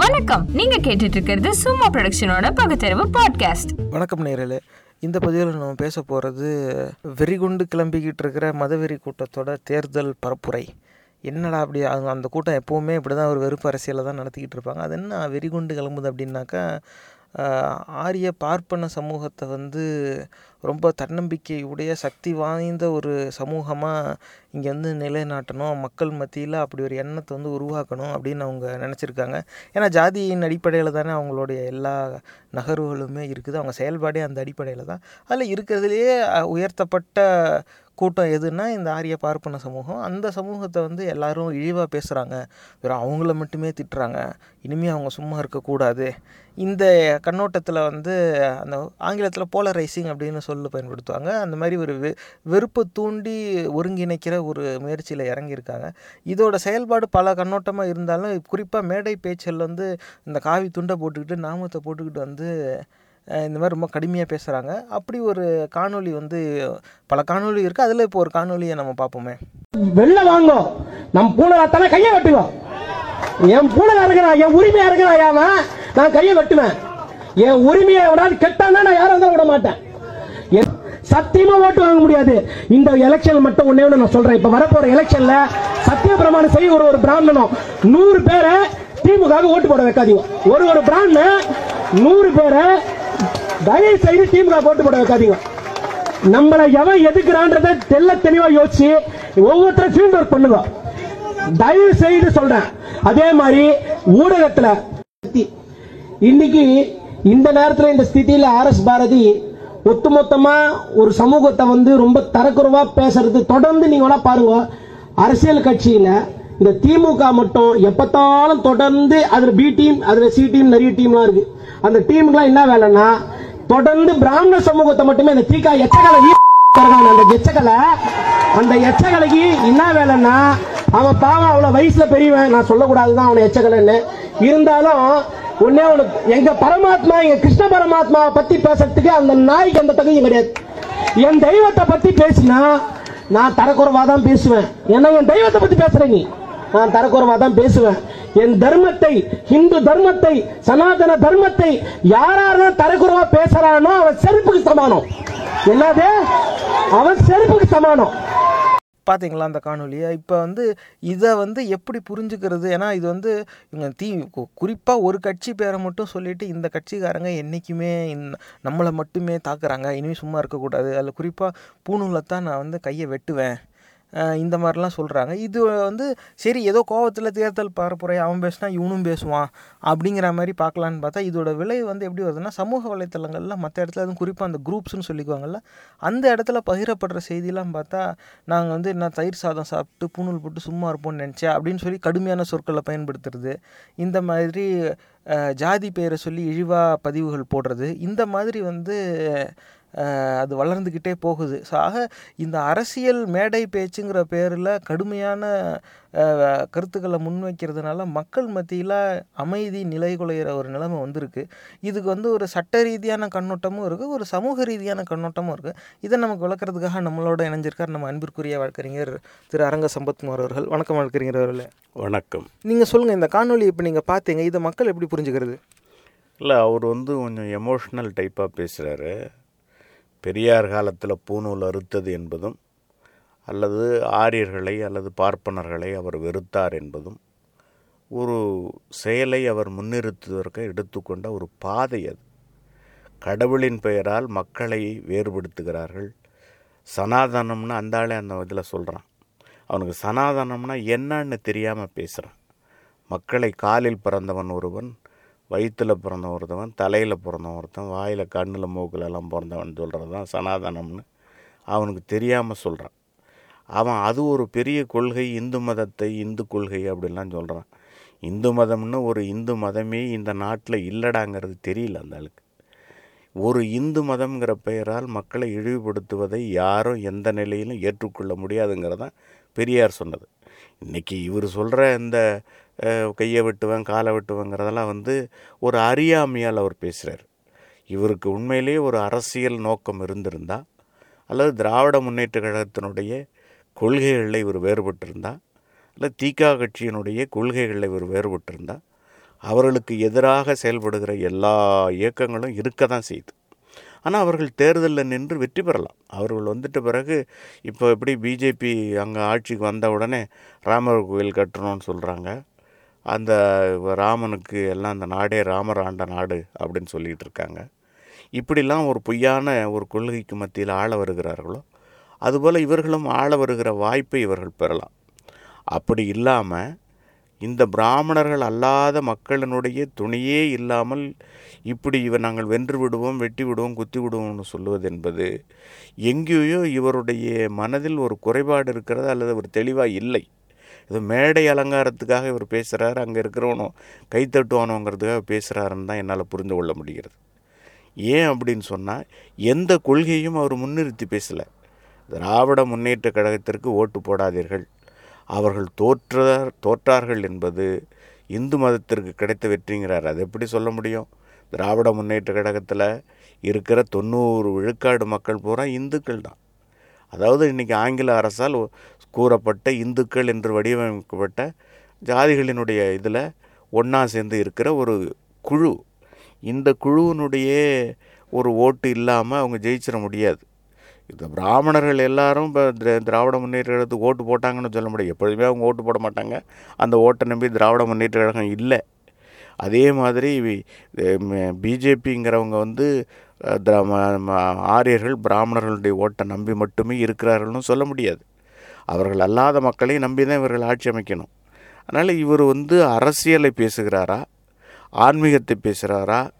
வணக்கம். நீங்க கேட்டுட்டு இருக்கிறது சும்மா ப்ரொடக்ஷனோட பகுத்தறிவு பாட்காஸ்ட் வணக்கம் நேரில் இந்த பதிவில் நம்ம பேச போகிறது வெறிகுண்டு கிளம்பிக்கிட்டு இருக்கிற மதவெறி கூட்டத்தோட தேர்தல் பரப்புரை. என்னடா அப்படி அவங்க அந்த கூட்டம் எப்போவுமே இப்படி தான் ஒரு வெறுப்பு அரசியலை தான் நடத்திக்கிட்டு இருப்பாங்க. அது என்ன வெறிகுண்டு கிளம்புது அப்படின்னாக்கா ஆரிய பார்ப்பன சமூகத்தை வந்து ரொம்ப தன்னம்பிக்கையுடைய சக்தி வாய்ந்த ஒரு சமூகமாக இங்கே வந்து நிலைநாட்டணும் மக்கள் மத்தியில் அப்படி ஒரு எண்ணத்தை வந்து உருவாக்கணும் அப்படின்னு அவங்க நினச்சிருக்காங்க. ஏன்னா ஜாதியின் அடிப்படையில் தானே அவங்களுடைய எல்லா நகர்வுகளுமே இருக்குது. அவங்க செயல்பாடே அந்த அடிப்படையில் தான். அதில் இருக்கிறதுலையே உயர்த்தப்பட்ட கூட்டம் எதுன்னா இந்த ஆரிய பார்ப்பன சமூகம். அந்த சமூகத்தை வந்து எல்லாரும் இழிவாக பேசுகிறாங்க வெறும் அவங்கள மட்டுமே திட்டுறாங்க. இனிமேல் அவங்க சும்மா இருக்கக்கூடாது. இந்த கண்ணோட்டத்தில் வந்து அந்த ஆங்கிலத்தில் போலரைசிங் அப்படின்னு சொல்லு பயன்படுத்துவாங்க. அந்த மாதிரி ஒரு வெ வெறுப்பை தூண்டி ஒருங்கிணைக்கிற ஒரு முயற்சியில் இறங்கியிருக்காங்க. இதோட செயல்பாடு பல கண்ணோட்டமாக இருந்தாலும் குறிப்பாக மேடை பேச்சில் வந்து இந்த காவி துண்டை போட்டுக்கிட்டு நாமத்தை போட்டுக்கிட்டு வந்து இந்த மாதிரி ரொம்ப கடுமையாக பேசுகிறாங்க அப்படி ஒரு காணொளி வந்து பல காணொளி இருக்குது அதில் இப்போ ஒரு காணொலியை நம்ம பார்ப்போமே. வெளில வாங்கும் நம் பூனை தானே கையை வெட்டுவோம். என் பூனை இருக்கிறான் என் உரிமையா இருக்கிறான் நான் கையை வெட்டுவேன். என் உரிமையை விடாது கெட்டான்னா நான் யாரும் இருந்தாலும் விட மாட்டேன். சத்தியமா ஓட்டு வாங்க முடியாது. இந்த எலெக்ஷன் மட்டும் ஒண்ணே நான் சொல்றேன். இப்ப வரப்போற எலெக்ஷன்ல சத்திய பிரமாணம் செய்ய ஒரு ஒரு பிராமணனும் நூறு பேரை திமுக ஓட்டு போட வைக்காதீங்க. ஒரு ஒரு பிராமணன் நூறு பேரை தயவு செய்து திமுக ஓட்டு போட வைக்காதீங்க. நம்மள எவன் எதுக்குறான்றத தெல்ல தெளிவா யோசிச்சு ஒவ்வொருத்தரும் ஃபீல்ட் ஒர்க் பண்ணுங்க. தயவு செய்து சொல்றேன். அதே மாதிரி ஊடகத்துல இன்னைக்கு இந்த நேரத்தில் இந்த ஸ்திதியில ஆர் எஸ் பாரதி ஒட்டுமொத்தமா ஒரு சமூகத்தை வந்து ரொம்ப தரக்குறைவா பேசுறது தொடர்ந்து நீங்க வேணா பாருங்க. அரசியல் கட்சியில இந்த திமுக மட்டும் எப்பத்தாலும் தொடர்ந்து அதுல பி டீம் அதுல சி டீம் நிறைய டீம்லாம் இருக்கு. அந்த டீமுக்குலாம் என்ன வேலைன்னா தொடர்ந்து பிராமண சமூகத்தை மட்டுமே அந்த தீக்கா எச்சகலை அந்த எச்சகலை அந்த எச்சகலைக்கு என்ன வேலைன்னா அவன் பாவம் அவ்வளவு வயசுல பெரியவன். நான் சொல்லக்கூடாதுதான் அவனை எச்சகலைன்னு. இருந்தாலும் ஒன்னே உனக்கு எங்க பரமாத்மா எங்க கிருஷ்ண பரமாத்மாவை பத்தி பேசுறதுக்கு அந்த நாய்க்கு அந்த தகுதியும் கிடையாது. என் தெய்வத்தை பத்தி பேசினா நான் தரக்குறவா தான் பேசுவேன். ஏன்னா என் தெய்வத்தை பத்தி பேசுற நீ. நான் தரக்குறவா தான் பேசுவேன். என் தர்மத்தை இந்து தர்மத்தை சனாதன தர்மத்தை யாரெல்லாம் தரக்குறவா பேசுறானோ அவன் செருப்புக்கு சமானம். என்னது? அவன் செருப்புக்கு சமானம். பார்த்தீங்களா அந்த காணொலியை இப்போ வந்து இதை வந்து எப்படி புரிஞ்சுக்கிறது? ஏன்னா இது வந்து இவங்க தீ குறிப்பாக ஒரு கட்சி பேரை மட்டும் சொல்லிவிட்டு இந்த கட்சிக்காரங்க என்றைக்குமே நம்மளை மட்டுமே தாக்குறாங்க. இனிமேல் சும்மா இருக்கக்கூடாது. அதில் குறிப்பாக பூணூலை தான் நான் வந்து கையை வெட்டுவேன். இந்த மாதிரிலாம் சொல்கிறாங்க இது வந்து சரி ஏதோ கோவத்தில் தேர்தல் பரப்புரை அவன் பேசினா இவனும் பேசுவான் அப்படிங்கிற மாதிரி பார்க்கலான்னு பார்த்தா இதோட விளைவு வந்து எப்படி வருதுன்னா சமூக வலைத்தளங்களில் மற்ற இடத்துல அதுவும் குறிப்பாக அந்த குரூப்ஸ்னு சொல்லிக்குவாங்கல்ல அந்த இடத்துல பகிரப்படுற செய்திலாம் பார்த்தா நாங்கள் வந்து என்ன தயிர் சாதம் சாப்பிட்டு பூணூல் போட்டு சும்மா இருப்போம்னு நினச்சேன் அப்படின்னு சொல்லி கடுமையான சொற்களை பயன்படுத்துறது. இந்த மாதிரி ஜாதி பெயரை சொல்லி இழிவாக பதிவுகள் போடுறது. இந்த மாதிரி வந்து அது வளர்ந்துக்கிட்டே போகுது. ஸோ ஆக இந்த அரசியல் மேடை பேச்சுங்கிற பேரில் கடுமையான கருத்துக்களை முன்வைக்கிறதுனால மக்கள் மத்தியில் அமைதி நிலைகுலைகிற ஒரு நிலைமை வந்திருக்கு. இதுக்கு வந்து ஒரு சட்ட ரீதியான கண்ணோட்டமும் இருக்குது ஒரு சமூக ரீதியான கண்ணோட்டமும் இருக்குது இதை நமக்கு விளக்குறதுக்காக நம்மளோட இணைஞ்சிருக்கார் நம்ம அன்பிற்குரிய வழக்கறிஞர் திரு அரங்க சம்பத்குமார் அவர்கள். வணக்கம் வழக்கறிஞர் அவர்களே. வணக்கம். நீங்கள் சொல்லுங்கள் இந்த காணொளி இப்போ நீங்கள் பார்த்தீங்க இதை மக்கள் எப்படி புரிஞ்சுக்கிறது? இல்லை அவர் வந்து கொஞ்சம் எமோஷ்னல் டைப்பாக பேசுகிறாரு பெரியார் காலத்தில் பூணூல் அறுத்தது என்பதும் அல்லது ஆரியர்களை அல்லது பார்ப்பனர்களை அவர் வெறுத்தார் என்பதும் ஒரு செயலை அவர் முன்னிறுத்துவதற்கு எடுத்துக்கொண்ட ஒரு பாதை அது. கடவுளின் பெயரால் மக்களை வேறுபடுத்துகிறார்கள். சனாதனம்னு அந்த ஆளே அந்த இதில் சொல்கிறான் அவனுக்கு சனாதனம்னா என்னன்னு தெரியாமல் பேசுகிறான் மக்களை காலில் பிறந்தவன் ஒருவன் வயிற்றில் பிறந்த ஒருத்தவன் தலையில் பிறந்த ஒருத்தன் வாயில் கண்ணில் மூக்கில் எல்லாம் பிறந்தவன் சொல்கிறது தான் சனாதனம்னு அவனுக்கு தெரியாமல் சொல்கிறான் அவன் அது ஒரு பெரிய கொள்கை இந்து மதத்தை இந்து கொள்கை அப்படிலாம் சொல்கிறான் இந்து மதம்னு ஒரு இந்து மதமே இந்த நாட்டில் இல்லடாங்கிறது தெரியல அந்த ஆளுக்கு. ஒரு இந்து மதம்ங்கிற பெயரால் மக்களை இழிவுபடுத்துவதை யாரும் எந்த நிலையிலும் ஏற்றுக்கொள்ள முடியாதுங்கிறதான் பெரியார் சொன்னது. இன்றைக்கி இவர் சொல்கிற இந்த கையை வெட்டுவேன் காலை வெட்டுவேங்கிறதெல்லாம் வந்து ஒரு அறியாமையால் அவர் பேசுகிறார் இவருக்கு உண்மையிலேயே ஒரு அரசியல் நோக்கம் இருந்திருந்தா அல்லது திராவிட முன்னேற்ற கழகத்தினுடைய கொள்கைகளில் இவர் வேறுபட்டிருந்தா இல்லை தீகா கட்சியினுடைய கொள்கைகளில் இவர் வேறுபட்டிருந்தா அவர்களுக்கு எதிராக செயல்படுகிற எல்லா இயக்கங்களும் இருக்க தான் செய்யுது ஆனால் அவர்கள் தேர்தலில் நின்று வெற்றி பெறலாம். அவர்கள் வந்துட்ட பிறகு இப்போ எப்படி பிஜேபி அங்கே ஆட்சிக்கு வந்த உடனே ராமர் கோயில் கட்டணும்னு சொல்கிறாங்க அந்த ராமனுக்கு எல்லாம் அந்த நாடே ராமர் ஆண்ட நாடு அப்படின்னு சொல்லிகிட்டு இருக்காங்க. இப்படிலாம் ஒரு பொய்யான ஒரு கொள்கைக்கு மத்தியில் ஆள வருகிறார்களோ அதுபோல் இவர்களும் ஆள வருகிற வாய்ப்பை இவர்கள் பெறலாம். அப்படி இல்லாமல் இந்த பிராமணர்கள் அல்லாத மக்களினுடைய துணையே இல்லாமல் இப்படி இவர் நாங்கள் வென்று விடுவோம் வெட்டி விடுவோம் குத்தி விடுவோம்னு சொல்லுவது என்பது எங்கேயோ இவருடைய மனதில் ஒரு குறைபாடு இருக்கிறது அல்லது ஒரு தெளிவாக இல்லை? இது மேடை அலங்காரத்துக்காக இவர் பேசுகிறாரு அங்கே இருக்கிறவனும் கைத்தட்டுவானோங்கிறதுக்காக பேசுகிறாருன்னு தான் என்னால் புரிந்து கொள்ள முடிகிறது. ஏன் அப்படின்னு சொன்னால் எந்த கொள்கையும் அவர் முன்னிறுத்தி பேசலை. திராவிட முன்னேற்ற கழகத்திற்கு ஓட்டு போடாதீர்கள். அவர்கள் தோற்றார் தோற்றார்கள் என்பது இந்து மதத்திற்கு கிடைத்த வெற்றிங்கிறார். அது எப்படி சொல்ல முடியும்? திராவிட முன்னேற்ற கழகத்தில் இருக்கிற தொண்ணூறு விழுக்காடு மக்கள் பூரா இந்துக்கள் தான். அதாவது இன்றைக்கி ஆங்கில அரசால் கூறப்பட்ட இந்துக்கள் என்று வடிவமைக்கப்பட்ட ஜாதிகளினுடைய இதில் ஒன்றா சேர்ந்து இருக்கிற ஒரு குழு. இந்த குழுவினுடைய ஒரு ஓட்டு இல்லாமல் அவங்க ஜெயிச்சிட முடியாது. இந்த பிராமணர்கள் எல்லாரும் இப்போ திராவிட முன்னேற்ற கழகத்துக்கு ஓட்டு போட்டாங்கன்னு சொல்ல முடியாது. எப்பொழுதுமே அவங்க ஓட்டு போட மாட்டாங்க. அந்த ஓட்டை நம்பி திராவிட முன்னேற்ற கழகம் இல்லை. அதே மாதிரி பிஜேபிங்கிறவங்க வந்து திரா- ம- ஆரியர்கள் பிராமணர்களுடைய ஓட்டை நம்பி மட்டுமே இருக்கிறார்கள்னு சொல்ல முடியாது. அவர்கள் அல்லாத மக்களையும் நம்பி தான் இவர்கள் ஆட்சி அமைக்கணும். அதனால் இவர் வந்து அரசியலை பேசுகிறாரா? ஆன்மீகத்தை பேசுகிறாரா?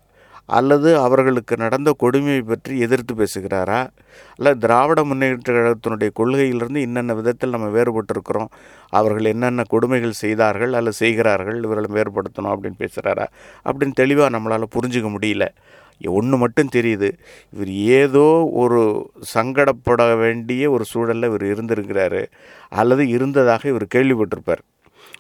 அல்லது அவர்களுக்கு நடந்த கொடுமையை பற்றி எதிர்த்து பேசுகிறாரா? அல்ல திராவிட முன்னேற்ற கழகத்தினுடைய கொள்கையிலிருந்து இன்னென்ன விதத்தில் நம்ம வேறுபட்டிருக்கிறோம்? அவர்கள் என்னென்ன கொடுமைகள் செய்தார்கள் அல்லது செய்கிறார்கள்? இவர்களை வேறுபடுத்தணும் அப்படின்னு பேசுகிறாரா? அப்படின்னு தெளிவாக நம்மளால் புரிஞ்சுக்க முடியல. ஒன்று மட்டும் தெரியுது. இவர் ஏதோ ஒரு சங்கடப்பட வேண்டிய ஒரு சூழலில் இவர் இருந்திருக்கிறாரு. அல்லது இருந்ததாக இவர் கேள்விப்பட்டிருப்பார்.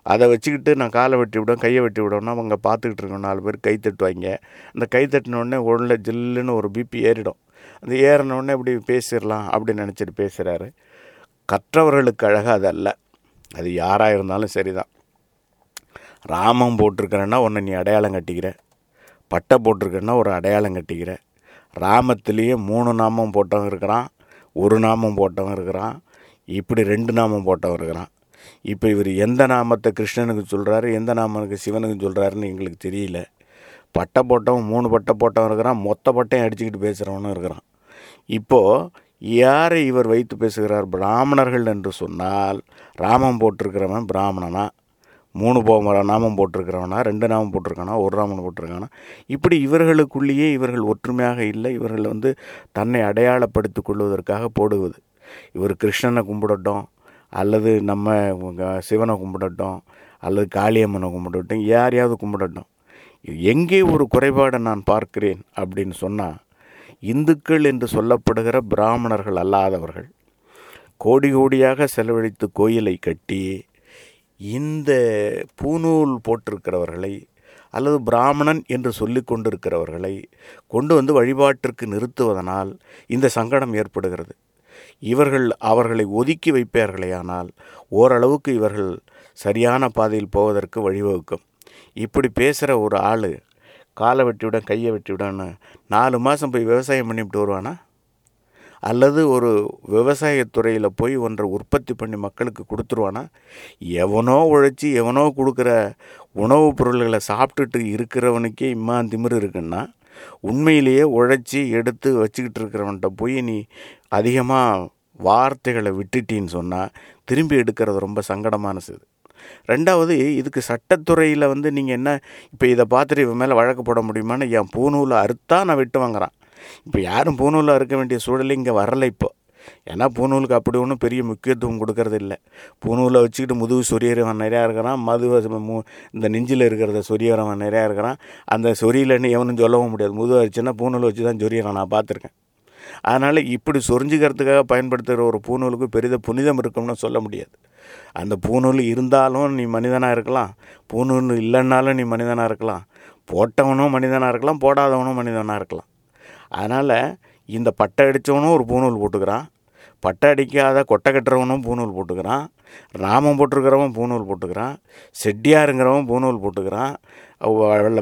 அதை வச்சுக்கிட்டு நான் காலை வெட்டி விடுவேன் கையை வெட்டி விடுவேன்னா அவங்க பார்த்துக்கிட்டு இருக்கோம் நாலு பேர் கை தட்டுவாங்க. அந்த கை தட்டினோடனே உடனே ஜில்லுன்னு ஒரு பிபி ஏறிடும். அந்த ஏறினோடனே இப்படி பேசிடலாம் அப்படின்னு நினச்சிட்டு பேசுகிறாரு கற்றவர்களுக்கு அழகாக அது அல்ல. அது யாராக இருந்தாலும் சரிதான். ராமம் போட்டிருக்கிறேன்னா உன்னை நீ அடையாளம் கட்டிக்கிற. பட்டை போட்டிருக்கேன்னா ஒரு அடையாளம் கட்டிக்கிற ராமத்திலேயே மூணு நாமம் போட்டவன் இருக்கிறான் ஒரு நாமம் போட்டவன் இருக்கிறான் இப்படி ரெண்டு நாமம் போட்டவன் இருக்கிறான். இப்போ இவர் எந்த நாமத்தை கிருஷ்ணனுக்கு சொல்கிறாரு எந்த நாமனுக்கு சிவனுக்கு சொல்கிறாருன்னு எங்களுக்கு தெரியல. பட்டை போட்டவன் மூணு பட்டை போட்டவன் இருக்கிறான் மொத்த பட்டையும் அடிச்சுக்கிட்டு பேசுகிறவனும் இருக்கிறான். இப்போது யாரை இவர் வைத்து பேசுகிறார் பிராமணர்கள் என்று சொன்னால் ராமம் போட்டிருக்கிறவன் பிராமணனா? மூணு போ நாமம் போட்டிருக்கிறவனா ரெண்டு நாமம் போட்டிருக்கானா ஒரு நாமம் போட்டிருக்கானா? இப்படி இவர்களுக்குள்ளேயே இவர்கள் ஒற்றுமையாக இல்லை இவர்கள் வந்து தன்னை அடையாளப்படுத்திக் கொள்வதற்காக போடுவது. இவர் கிருஷ்ணனை கும்பிடட்டும் அல்லது நம்ம சிவனை கும்பிடட்டும் அல்லது காளியம்மனை கும்பிடட்டும் யாரையாவது கும்பிடட்டும். எங்கே ஒரு குறைபாடை நான் பார்க்கிறேன் அப்படின்னு சொன்னால் இந்துக்கள் என்று சொல்லப்படுகிற பிராமணர்கள் அல்லாதவர்கள் கோடி கோடியாக செலவழித்து கோயிலை கட்டி இந்த பூநூல் போட்டிருக்கிறவர்களை அல்லது பிராமணன் என்று சொல்லி கொண்டிருக்கிறவர்களை கொண்டு வந்து வழிபாட்டிற்கு நிறுத்துவதனால் இந்த சங்கடம் ஏற்படுகிறது. இவர்கள் அவர்களை ஒதுக்கி வைப்பார்களேயானால் ஓரளவுக்கு இவர்கள் சரியான பாதையில் போவதற்கு வழிவகுக்கும். இப்படி பேசுகிற ஒரு ஆள் காலை வெட்டிவிடன் கையை வெட்டிவிடன்னு நாலு மாதம் போய் விவசாயம் பண்ணிவிட்டு வருவானா? அல்லது ஒரு விவசாயத்துறையில் போய் ஒன்றை உற்பத்தி பண்ணி மக்களுக்கு கொடுத்துருவானா? எவனோ உழைச்சி எவனோ கொடுக்குற உணவுப் பொருள்களை சாப்பிட்டுட்டு இருக்கிறவனுக்கே இம்மா திமிரு இருக்குன்னா உண்மையிலேயே உழைச்சி எடுத்து வச்சுக்கிட்டு இருக்கிறவன்கிட்ட போய் நீ அதிகமாக வார்த்தைகளை விட்டுட்டின்னு சொன்னால் திரும்பி எடுக்கிறது ரொம்ப சங்கடமான இது ரெண்டாவது இதுக்கு சட்டத்துறையில் வந்து நீங்கள் என்ன இப்போ இதை பார்த்துட்டு இவன் மேலே வழக்கு போட முடியுமான்னு என் பூநூலை அறுத்தா நான் விட்டு வாங்குறான். இப்போ யாரும் பூநூலில் இருக்க வேண்டிய சூழல் இங்கே வரலை இப்போ. ஏன்னா பூநூலுக்கு அப்படி ஒன்றும் பெரிய முக்கியத்துவம் கொடுக்கறது இல்லை. பூநூலை வச்சுக்கிட்டு முதுகு சொரியறவன் நிறையா இருக்கிறான் மது மு இந்த நெஞ்சில் இருக்கிறத சொரியறவன் நிறையா இருக்கிறான். அந்த சொரியலன்னு எவனும் சொல்லவும் முடியாது. முதுகு அரிச்சுன்னா பூநூல் வச்சு தான் சொரியறான் நான் பார்த்துருக்கேன். அதனால் இப்படி சொரிஞ்சுக்கிறதுக்காக பயன்படுத்துகிற ஒரு பூநூலுக்கு பெரித புனிதம் இருக்கும்னு சொல்ல முடியாது. அந்த பூநூல் இருந்தாலும் நீ மனிதனாக இருக்கலாம். பூநூல் இல்லைன்னாலும் நீ மனிதனாக இருக்கலாம். போட்டவனும் மனிதனாக இருக்கலாம் போடாதவனும் மனிதனாக இருக்கலாம். அதனால் இந்த பட்டை அடித்தவனும் ஒரு பூநூல் போட்டுக்கிறான். பட்டை அடிக்காத கொட்டை கட்டுறவனும் பூநூல் போட்டுக்கிறான். ராமம் போட்டிருக்கிறவன் பூநூல் போட்டுக்கிறான். செட்டியாருங்கிறவன் பூநூல் போட்டுக்கிறான்.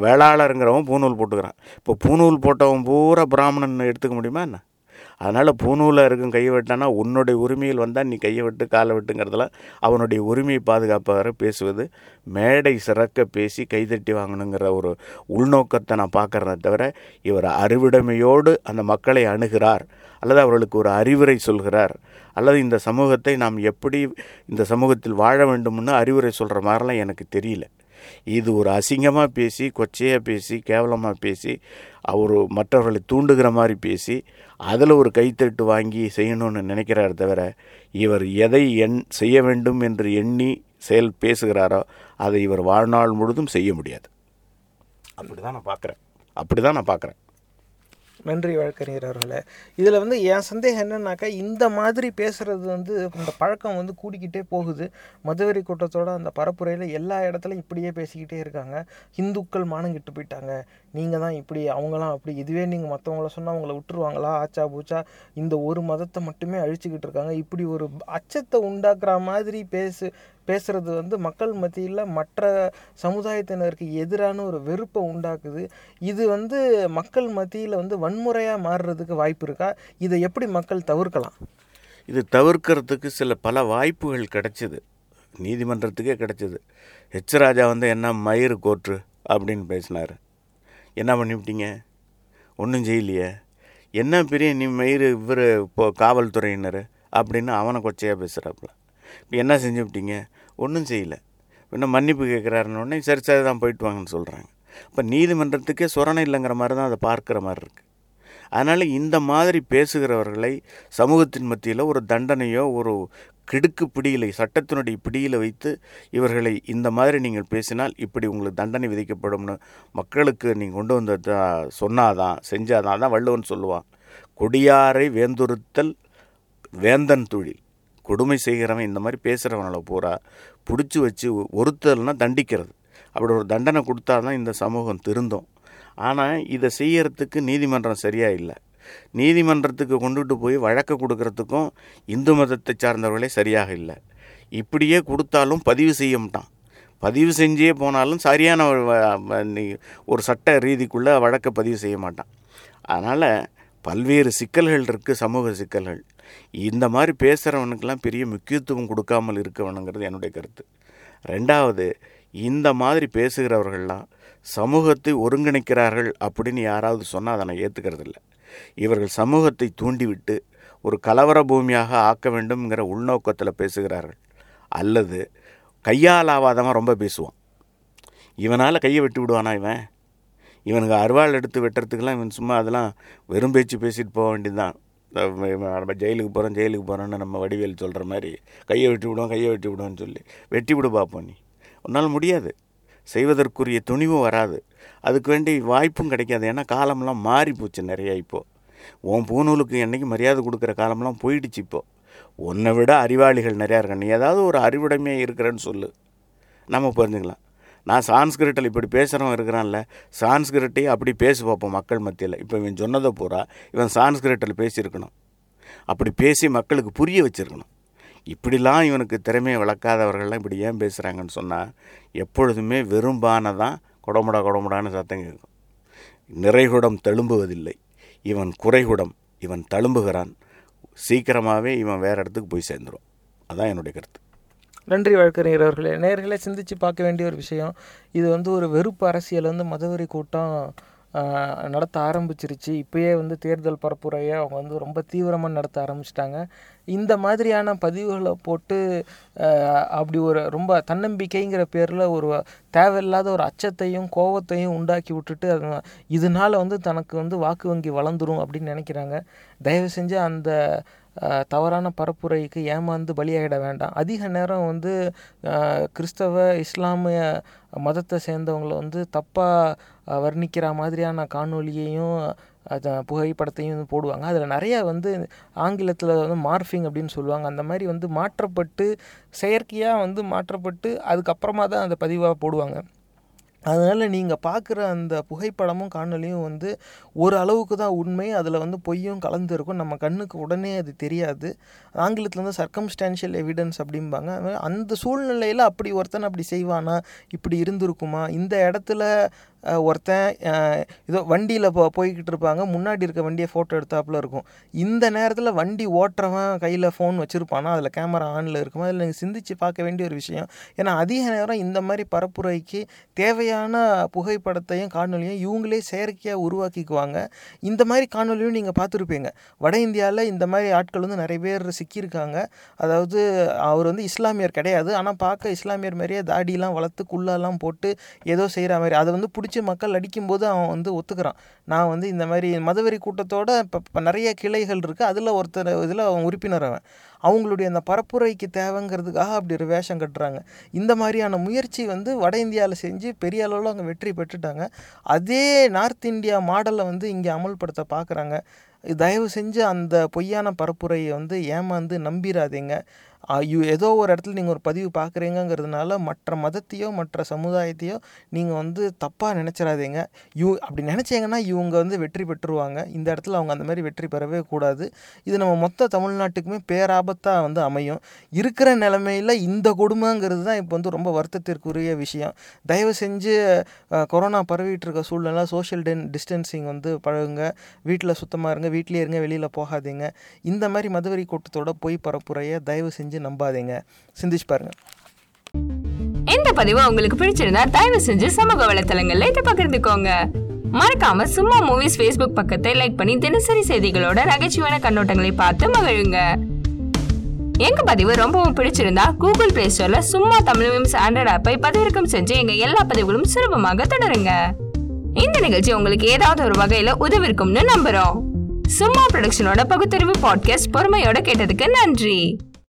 வேளாளருங்கிறவன் பூநூல் போட்டுக்கிறான். இப்போ பூநூல் போட்டவன் பூரா பிராமணன் எடுத்துக்க முடியுமா என்ன? அதனால் பூநூலில் இருக்கும் கையை வெட்டானா உன்னுடைய உரிமையில் வந்தால் நீ கையை விட்டு காலை விட்டுங்கிறதெல்லாம் அவனுடைய உரிமையை பாதுகாப்பாக பேசுவது. மேடை சிறக்க பேசி கைதட்டி வாங்கணுங்கிற ஒரு உள்நோக்கத்தை நான் பார்க்குறத தவிர இவர் அறிவிடமையோடு அந்த மக்களை அணுகிறார். அல்லது அவர்களுக்கு ஒரு அறிவுரை சொல்கிறார். அல்லது இந்த சமூகத்தை நாம் எப்படி இந்த சமூகத்தில் வாழ வேண்டும்னு அறிவுரை சொல்கிற மாதிரிலாம் எனக்கு தெரியல. இது ஒரு அசிங்கமாக பேசி கொச்சையாக பேசி கேவலமாக பேசி அவர் மற்றவர்களை தூண்டுகிற மாதிரி பேசி அதில் ஒரு கைத்தட்டு வாங்கி செய்யணும்னு நினைக்கிறார் தவிர இவர் எதை எண் செய்ய வேண்டும் என்று எண்ணி செயல் பேசுகிறாரோ அதை இவர் வாழ்நாள் முழுதும் செய்ய முடியாது. அப்படி தான் நான் பார்க்குறேன் அப்படி தான் நான் பார்க்குறேன் நன்றி வழக்கறிஞர் அவர்களே. இதில் வந்து என் சந்தேகம் என்னன்னாக்கா இந்த மாதிரி பேசுகிறது வந்து இந்த பழக்கம் வந்து கூடிக்கிட்டே போகுது. மதுவரி கூட்டத்தோட அந்த பரப்புரையில் எல்லா இடத்துலையும் இப்படியே பேசிக்கிட்டே இருக்காங்க. இந்துக்கள் மானங்கிட்டு போயிட்டாங்க. நீங்கள் தான் இப்படி அவங்களாம் அப்படி. இதுவே நீங்கள் மற்றவங்கள சொன்னால் அவங்கள விட்டுருவாங்களா? ஆச்சா பூச்சா? இந்த ஒரு மதத்தை மட்டுமே அழிச்சுக்கிட்டு இருக்காங்க. இப்படி ஒரு அச்சத்தை உண்டாக்குற மாதிரி பேசு பேசுகிறது வந்து மக்கள் மத்தியில் மற்ற சமுதாயத்தினருக்கு எதிரான ஒரு வெறுப்பை உண்டாக்குது. இது வந்து மக்கள் மத்தியில் வந்து வன்முறையாக மாறுறதுக்கு வாய்ப்பு இருக்கா? இதை எப்படி மக்கள் தவிர்க்கலாம்? இது தவிர்க்கிறதுக்கு சில பல வாய்ப்புகள் கிடைச்சிது. நீதிமன்றத்துக்கே கிடைச்சிது. ஹெச் ராஜா வந்து என்ன மயிறு கோற்று அப்படின்னு பேசினார். என்ன பண்ணிவிட்டீங்க? ஒன்றும் செய்யலையே. என்ன பெரிய நீ மயிறு இவர் இப்போ காவல்துறையினர் அப்படின்னு அவனை கொச்சையாக பேசுகிறாப்புல இப்போ என்ன செஞ்சு விட்டீங்க ஒன்றும் செய்யலை. என்ன மன்னிப்பு கேட்குறாருன்னு உடனே சரி சரி தான் போயிட்டு வாங்கன்னு சொல்கிறாங்க இப்போ நீதிமன்றத்துக்கே சுரணை இல்லைங்கிற மாதிரி தான் அதை பார்க்குற மாதிரி இருக்குது அதனால் இந்த மாதிரி பேசுகிறவர்களை சமூகத்தின் மத்தியில் ஒரு தண்டனையோ ஒரு கிடுக்கு பிடியிலை சட்டத்தினுடைய பிடியில் வைத்து இவர்களை இந்த மாதிரி நீங்கள் பேசினால் இப்படி உங்களுக்கு தண்டனை விதிக்கப்படும்னு மக்களுக்கு நீங்கள் கொண்டு வந்து சொன்னாதான் செஞ்சாதான் தான் வள்ளுவன் சொல்லுவான். கொடியாரை வேந்துறுத்தல் வேந்தன் தொழில். கொடுமை செய்கிறவன் இந்த மாதிரி பேசுகிறவனை பூரா பிடிச்சி வச்சு ஒருத்தல்னா தண்டிக்கிறது. அப்படி ஒரு தண்டனை கொடுத்தா தான் இந்த சமூகம் திருந்தும். ஆனால் இதை செய்யறதுக்கு நீதிமன்றம் சரியாக இல்லை. நீதிமன்றத்துக்கு கொண்டுட்டு போய் வழக்கு கொடுக்கறதுக்கும் இந்து மதத்தை சார்ந்தவர்களே சரியாக இல்லை. இப்படியே கொடுத்தாலும் பதிவு செய்ய மாட்டான் பதிவு செஞ்சே போனாலும் சரியான ஒரு சட்ட ரீதிக்குள்ளே வழக்கை பதிவு செய்ய மாட்டான். அதனால் பல்வேறு சிக்கல்கள் இருக்குது சமூக சிக்கல்கள். இந்த மாதிரி பேசுகிறவனுக்கெல்லாம் பெரிய முக்கியத்துவம் கொடுக்காமல் இருக்கவனுங்கிறது என்னுடைய கருத்து. ரெண்டாவது இந்த மாதிரி பேசுகிறவர்கள்லாம் சமூகத்தை ஒருங்கிணைக்கிறார்கள் அப்படின்னு யாராவது சொன்னால் அதை நான் ஏற்றுக்கிறதில்ல இவர்கள் சமூகத்தை தூண்டிவிட்டு ஒரு கலவர பூமியாக ஆக்க வேண்டும்ங்கிற உள்நோக்கத்தில் பேசுகிறார்கள். அல்லது கையால் ஆவாதவன் ரொம்ப பேசுவான். இவனால் கையை விட்டு விடுவானா இவன்? இவனுக்கு அருவாள் எடுத்து வெட்டுறதுக்கெல்லாம் இவன் சும்மா அதெல்லாம் வெறும் பேச்சு பேசிட்டு போக வேண்டியதுதான். நம்ம ஜெயிலுக்கு போகிறோம் ஜெயிலுக்கு போகிறோன்னு நம்ம வடிவேல் சொல்கிற மாதிரி கையை வெட்டி விடுவோம் கையை வெட்டி விடுவோம்னு சொல்லி. வெட்டி விடு பார்ப்போம் நீ. உன்னால் முடியாது. செய்வதற்குரிய துணிவும் வராது. அதுக்கு வேண்டி வாய்ப்பும் கிடைக்காது. ஏன்னா காலம்லாம் மாறி போச்சு நிறையா இப்போது உன் பூநூலுக்கு என்னைக்கு மரியாதை கொடுக்குற காலம்லாம் போயிடுச்சு இப்போது உன்னை விட அறிவாளிகள் நிறையா இருக்க நீ ஏதாவது ஒரு அறிவுடைமையாக இருக்கிறேன்னு சொல்லு. நம்ம புரிஞ்சுக்கலாம். நான் சான்ஸ்கிரிட்டில் இப்படி பேசுகிறவன் இருக்கிறான்ல சான்ஸ்கிரிட்டை அப்படி பேசி பார்ப்போம் மக்கள் மத்தியில். இப்போ இவன் சொன்னதை பூரா இவன் சான்ஸ்கிரிட்டில் பேசியிருக்கணும். அப்படி பேசி மக்களுக்கு புரிய வச்சுருக்கணும். இப்படிலாம் இவனுக்கு திறமையை வளர்க்காதவர்கள்லாம் இப்படி ஏன் பேசுகிறாங்கன்னு சொன்னால் எப்பொழுதுமே வெறும்பான தான் குடமுடா கொடமுடான்னு சத்தம் கேட்கும். நிறைகுடம் தழும்புவதில்லை. இவன் குறைகுடம் இவன் தழும்புகிறான். சீக்கிரமாகவே இவன் வேறு இடத்துக்கு போய் சேர்ந்துடும் அதான் என்னுடைய கருத்து. நன்றி வழக்கறிஞர் நேர்களை சிந்தித்து பார்க்க வேண்டிய ஒரு விஷயம் இது வந்து ஒரு வெறுப்பு அரசியல் வந்து மதவெறி கூட்டம் நடத்த ஆரம்பிச்சிருச்சு. இப்போயே வந்து தேர்தல் பரப்புரையை அவங்க வந்து ரொம்ப தீவிரமாக நடத்த ஆரம்பிச்சிட்டாங்க. இந்த மாதிரியான பதிவுகளை போட்டு அப்படி ஒரு ரொம்ப தன்னம்பிக்கைங்கிற பேரில் ஒரு தேவையில்லாத ஒரு அச்சத்தையும் கோவத்தையும் உண்டாக்கி விட்டுட்டு அது இதனால வந்து தனக்கு வந்து வாக்கு வங்கி வளர்ந்துரும் அப்படின்னு நினைக்கிறாங்க. தயவு செஞ்சு அந்த தவறான பரப்புரைக்கு ஏமாந்து பலியாகிட வேண்டாம். அதிக நேரம் வந்து கிறிஸ்தவ இஸ்லாமிய மதத்தை சேர்ந்தவங்களை வந்து தப்பாக வர்ணிக்கிற மாதிரியான காணொலியையும் அது புகைப்படத்தையும் வந்து போடுவாங்க. அதில் நிறையா வந்து ஆங்கிலத்தில் வந்து மார்ஃபிங் அப்படின்னு சொல்லுவாங்க. அந்த மாதிரி வந்து மாற்றப்பட்டு செயற்கையாக வந்து மாற்றப்பட்டு அதுக்கப்புறமா தான் அந்த பதிவாக போடுவாங்க. அதனால் நீங்கள் பார்க்குற அந்த புகைப்படமும் காணொலியும் வந்து ஒரு அளவுக்கு தான் உண்மை. அதில் வந்து பொய்யும் கலந்து இருக்கும். நம்ம கண்ணுக்கு உடனே அது தெரியாது. ஆங்கிலத்தில் வந்து சர்க்கம்ஸ்டான்ஷியல் எவிடன்ஸ் அப்படிம்பாங்க. அந்த சூழ்நிலையில் அப்படி ஒருத்தன் அப்படி செய்வானா? இப்படி இருந்திருக்குமா? இந்த இடத்துல ஒருத்தன் ஏதோ வண்டியில் போ போய்கிட்டு இருப்பாங்க. முன்னாடி இருக்க வண்டியை ஃபோட்டோ எடுத்தாப்புல இருக்கும். இந்த நேரத்தில் வண்டி ஓட்டுறவன் கையில் ஃபோன் வச்சுருப்பானா? அதில் கேமரா ஆனில் இருக்குமா? அதில் நீங்கள் சிந்திச்சு பார்க்க வேண்டிய ஒரு விஷயம். ஏன்னா அதிக நேரம் இந்த மாதிரி பரப்புரைக்கு தேவையான புகைப்படத்தையும் காணொலியும் இவங்களே செயற்கையாக உருவாக்கிக்குவாங்க. இந்த மாதிரி காணொலியும் நீங்கள் பார்த்துருப்பீங்க. வட இந்தியாவில் இந்த மாதிரி ஆட்கள் வந்து நிறைய பேர் சிக்கியிருக்காங்க. அதாவது அவர் வந்து இஸ்லாமியர் கிடையாது. ஆனால் பார்க்க இஸ்லாமியர் மாதிரியே தாடிலாம் வளர்த்து குள்ளெல்லாம் போட்டு ஏதோ செய்கிற மாதிரி. அதை வந்து பிடிச்சி மக்கள் அடிக்கும்போது அவன் வந்து ஒத்துக்கிறான். நான் வந்து இந்த மாதிரி மதவெறி கூட்டத்தோட இப்போ இப்போ நிறைய கிளைகள் இருக்குது அதில் ஒருத்தர் இதில் அவன் உறுப்பினர் அவன். அவங்களுடைய அந்த பரப்புரைக்கு தேவைங்கிறதுக்காக அப்படி ஒரு வேஷம் கட்டுறாங்க. இந்த மாதிரியான முயற்சி வந்து வட இந்தியாவில் செஞ்சு பெரிய அளவில் அவங்க வெற்றி பெற்றுட்டாங்க. அதே நார்த் இந்தியா மாடலை வந்து இங்கே அமல்படுத்த பார்க்குறாங்க தயவு செஞ்சு அந்த பொய்யான பரப்புரையை வந்து ஏமாந்து நம்பிடாதீங்க ஏதோ ஒரு இடத்துல நீங்கள் ஒரு பதிவு பார்க்குறீங்கங்கிறதுனால மற்ற மதத்தையோ மற்ற சமுதாயத்தையோ நீங்கள் வந்து தப்பாக நினச்சிடாதீங்க யூ அப்படி நினச்சிங்கன்னா இவங்க வந்து வெற்றி பெற்றுருவாங்க. இந்த இடத்துல அவங்க அந்த மாதிரி வெற்றி பெறவே கூடாது. இது நம்ம மொத்த தமிழ்நாட்டுக்குமே பேராபத்தாக வந்து அமையும். இருக்கிற நிலமையில் இந்த கொடுமைங்கிறது தான் இப்போ வந்து ரொம்ப வருத்தத்திற்குரிய விஷயம். தயவு செஞ்சு கொரோனா பரவிட்டு இருக்க சூழ்நிலை சோஷியல் டென் டிஸ்டன்சிங் வந்து பழகுங்க. வீட்டில் சுத்தமாக இருங்க வீட்டிலே இருங்க வெளியில் போகாதீங்க. இந்த மாதிரி மதுவரி கூட்டத்தோட போய் பரப்புரையை தயவு செஞ்சு நம்பாதீங்க. சிந்திச்சு பாருங்க. இந்த பதிவு உங்களுக்கு பிடிச்சிருந்தா தயவு செஞ்சு சமூக வலைத்தளங்கள்ல இதை பகிர்ந்துக்கோங்க. மறக்காம சும்மா மூவிஸ் ஃபேஸ்புக் பக்கத்தை லைக் பண்ணி தினசரி செய்திகளோட நகைச்சுவையான கண்ணோட்டங்களை பார்த்து மகிழுங்க. எங்க பதிவு ரொம்பவும் பிடிச்சிருந்தா கூகுள் பிளே ஸ்டோர்ல சும்மா தமிழ் மீம்ஸ் ஆண்ட்ராய்ட் ஆப்பை பதிவிறக்கம் செஞ்சு எங்க எல்லா பதிவுகளும் சுலபமாக தொடருங்க. இந்த நிகழ்ச்சி உங்களுக்கு ஏதாவது ஒரு வகையில உதவிருக்கும்னு நம்புறோம். சும்மா ப்ரொடக்ஷனோட பகுத்தறிவு பாட்காஸ்ட் பொறுமையோட கேட்டதுக்கு நன்றி.